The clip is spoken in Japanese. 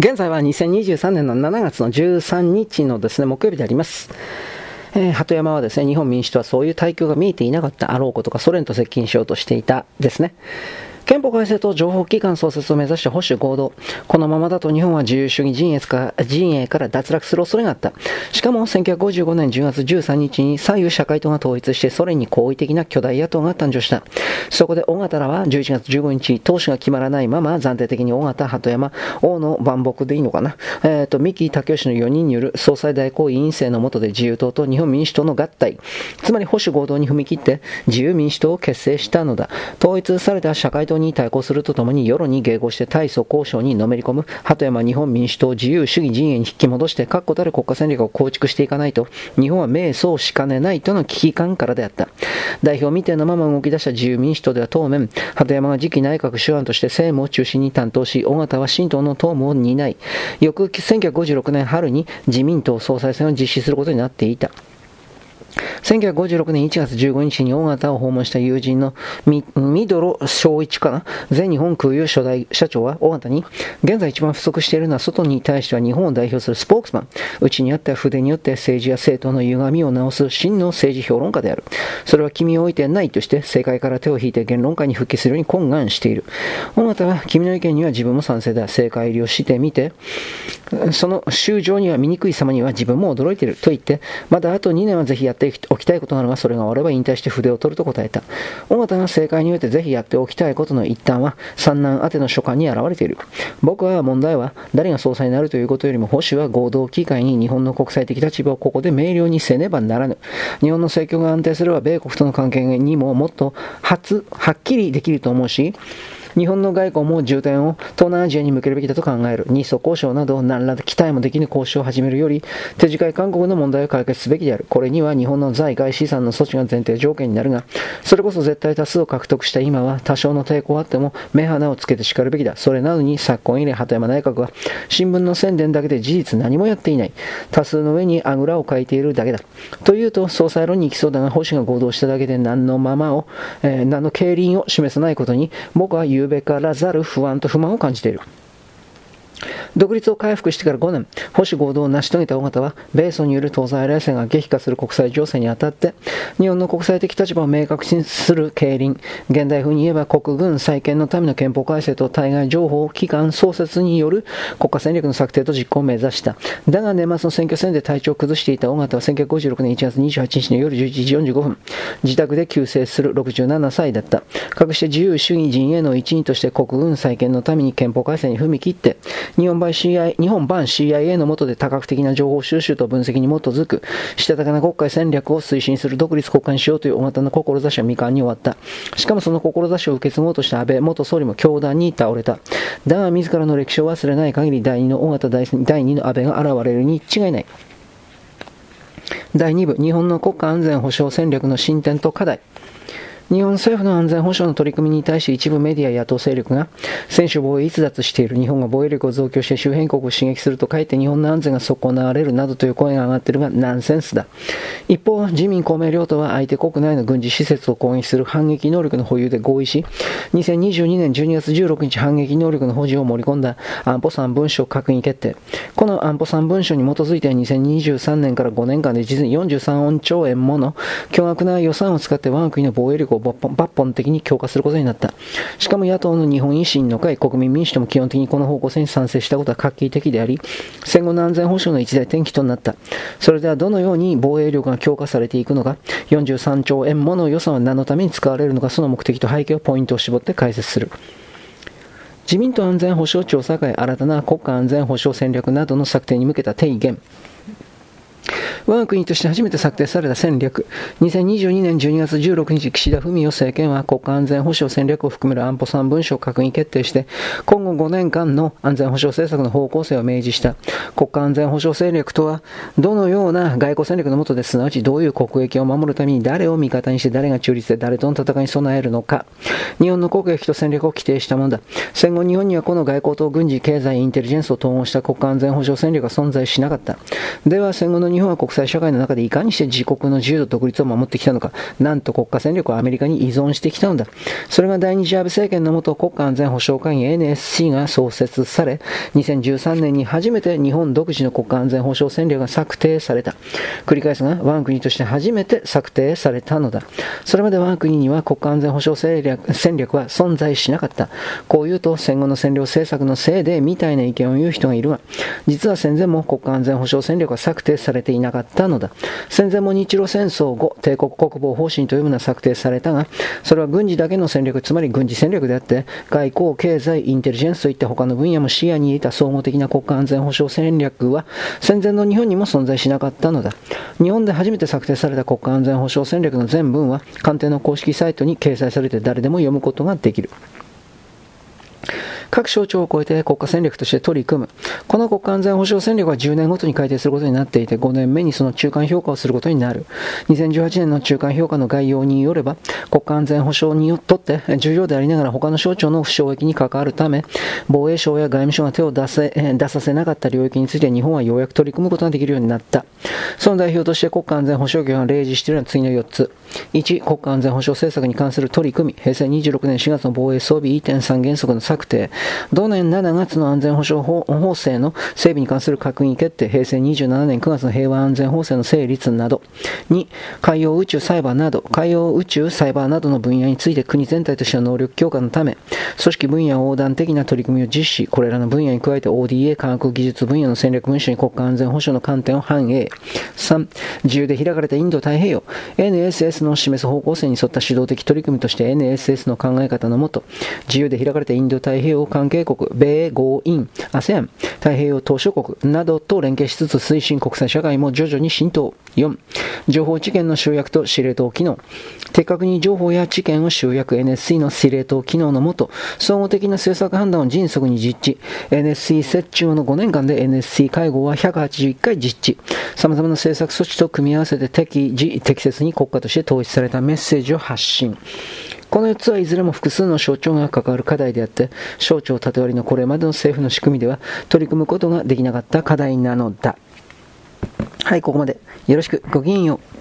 現在は2023年の7月の13日のですね、木曜日であります。えー、鳩山はですね、日本民主党はそういう対局が見えていなかったあろうことかソ連と接近しようとしていたですね。憲法改正と情報機関創設を目指した保守合同。このままだと日本は自由主義陣営か陣営から脱落する恐れがあった。しかも1955年10月13日に左右社会党が統一してソ連に好意的な巨大野党が誕生した。そこで尾形らは11月15日、党首が決まらないまま暫定的に尾形、鳩山、大野万木でいいのかな。えっ、ー、と、三木武義の4人による総裁代行委員制の下で自由党と日本民主党の合体。つまり保守合同に踏み切って自由民主党を結成したのだ。統一された社会党に対抗するとともに世論に迎合して大祖交渉にのめり込む鳩山日本民主党自由主義陣営に引き戻して確固たる国家戦略を構築していかないと日本は迷走しかねないとの危機感からであった。代表未定のまま動き出した自由民主党では当面鳩山が次期内閣首案として政務を中心に担当し尾形は新党の党務を担い翌1956年春に自民党総裁選を実施することになっていた。1956年1月15日に大型を訪問した友人のミドロ正一かな？全日本空輸初代社長は大型に現在一番不足しているのは外に対しては日本を代表するスポークスマン。うちにあっては筆によって政治や政党の歪みを直す真の政治評論家である。それは君を置いてないとして政界から手を引いて言論家に復帰するように懇願している。大型は君の意見には自分も賛成だ。政界入りをしてみてその衆上には醜い様には自分も驚いていると言ってまだあと2年はぜひやっていくと。おきたいことなのが、それが終われば引退して筆を取ると答えた。尾形が正解においてぜひやっておきたいことの一端は、三男宛ての書簡に現れている。僕は問題は、誰が総裁になるということよりも、保守は合同機会に日本の国際的立場をここで明瞭にせねばならぬ。日本の政局が安定すれば、米国との関係にももっと初、はっきりできると思うし、日本の外交も重点を東南アジアに向けるべきだと考える。日ソ交渉など何ら期待もできぬ交渉を始めるより、手近い韓国の問題を解決すべきである。これには日本の在外資産の措置が前提条件になるが、それこそ絶対多数を獲得した今は多少の抵抗あっても目鼻をつけて叱るべきだ。それなのに昨今以来鳩山内閣は新聞の宣伝だけで事実何もやっていない。多数の上にあぐらをかいているだけだ。というと総裁論に行きそうだが保守が合同しただけで何のままを、えー、何の経輪を示さないことに僕は言うべからざる不安と不満を感じている。独立を回復してから5年、保守合同を成し遂げた尾形は、米ソによる東西冷戦が激化する国際情勢にあたって、日本の国際的立場を明確にする経輪、現代風に言えば国軍再建のための憲法改正と対外情報機関創設による国家戦略の策定と実行を目指した。だが年末の選挙戦で体調を崩していた尾形は1956年1月28日の夜11時45分、自宅で急逝する67歳だった。かくして自由主義陣営の一員として国軍再建のために憲法改正に踏み切って、日本版 CIA, 日本版 CIA の下で多角的な情報収集と分析に基づく、したたかな国会戦略を推進する独立国家にしようという大型の志は未完に終わった。しかもその志を受け継ごうとした安倍元総理も教団に倒れた。だが自らの歴史を忘れない限り第二の大型第二の安倍が現れるに違いない。第2部、日本の国家安全保障戦略の進展と課題。日本政府の安全保障の取り組みに対し一部メディアや野党勢力が専守防衛逸脱している日本が防衛力を増強して周辺国を刺激すると書いて日本の安全が損なわれるなどという声が上がっているがナンセンスだ。一方、自民公明両党は相手国内の軍事施設を攻撃する反撃能力の保有で合意し、2022年12月16日反撃能力の保持を盛り込んだ安保3文書閣議決定。この安保3文書に基づいて2023年から5年間で実に43兆円もの巨額な予算を使って我が国の防衛力を抜本的に強化することになった。しかも野党の日本維新の会、国民民主党も基本的にこの方向性に賛成したことは画期的であり、戦後の安全保障の一大転機となった。それではどのように防衛力が強化されていくのか、43兆円もの予算は何のために使われるのか、その目的と背景をポイントを絞って解説する。自民党安全保障調査会新たな国家安全保障戦略などの策定に向けた提言。我が国として初めて策定された戦略。2022年12月16日、岸田文雄政権は国家安全保障戦略を含める安保3文書を閣議決定して、今後5年間の安全保障政策の方向性を明示した。国家安全保障戦略とは、どのような外交戦略の下ですなわちどういう国益を守るために誰を味方にして誰が中立で誰との戦いに備えるのか。日本の国益と戦略を規定したものだ。戦後日本にはこの外交と軍事、経済、インテリジェンスを統合した国家安全保障戦略が存在しなかった。では戦後の日本は国国際社会の中でいかにして自国の自由と独立を守ってきたのか、なんと国家戦力をアメリカに依存してきたのだ。それが第二次安倍政権のもと国家安全保障会議 NSC が創設され、2013年に初めて日本独自の国家安全保障戦略が策定された。繰り返すが、我が国として初めて策定されたのだ。それまで我が国には国家安全保障戦略戦略は存在しなかった。こう言うと戦後の占領政策のせいでみたいな意見を言う人がいるが、実は戦前も国家安全保障戦略は策定されていなかったかったのだ。戦前も日露戦争後、帝国国防方針というものは策定されたが、それは軍事だけの戦略、つまり軍事戦略であって、外交、経済、インテリジェンスといった他の分野も視野に入れた総合的な国家安全保障戦略は、戦前の日本にも存在しなかったのだ。日本で初めて策定された国家安全保障戦略の全文は、官邸の公式サイトに掲載されて誰でも読むことができる。各省庁を超えて国家戦略として取り組む。この国家安全保障戦略は10年ごとに改定することになっていて、5年目にその中間評価をすることになる。2018年の中間評価の概要によれば、国家安全保障にとって重要でありながら他の省庁の不祥益に関わるため、防衛省や外務省が手を出せ出させなかった領域について日本はようやく取り組むことができるようになった。その代表として国家安全保障局が例示しているのは次の4つ。1、国家安全保障政策に関する取り組み。平成26年4月の防衛装備2.3原則の策定。同年7月の安全保障法制の整備に関する閣議決定、平成27年9月の平和安全法制の成立など、2、海洋宇宙サイバーなど、海洋宇宙サイバーなどの分野について国全体としての能力強化のため、組織分野横断的な取り組みを実施、これらの分野に加えて ODA 科学技術分野の戦略文書に国家安全保障の観点を反映。3、自由で開かれたインド太平洋、NSS の示す方向性に沿った指導的取り組みとして NSS の考え方のもと、自由で開かれたインド太平洋関係国、米豪印、ASEAN、太平洋島諸国などと連携しつつ推進国際社会も徐々に浸透。4、情報知見の集約と司令塔機能。的確に情報や知見を集約 NSC の司令塔機能のもと、総合的な政策判断を迅速に実地。NSC 設置後の5年間で NSC 会合は181回実地。様々な政策措置と組み合わせて適時、適切に国家として統一されたメッセージを発信。この4つはいずれも複数の省庁が関わる課題であって、省庁縦割りのこれまでの政府の仕組みでは取り組むことができなかった課題なのだ。はい、ここまで。よろしく。ごきげんよう。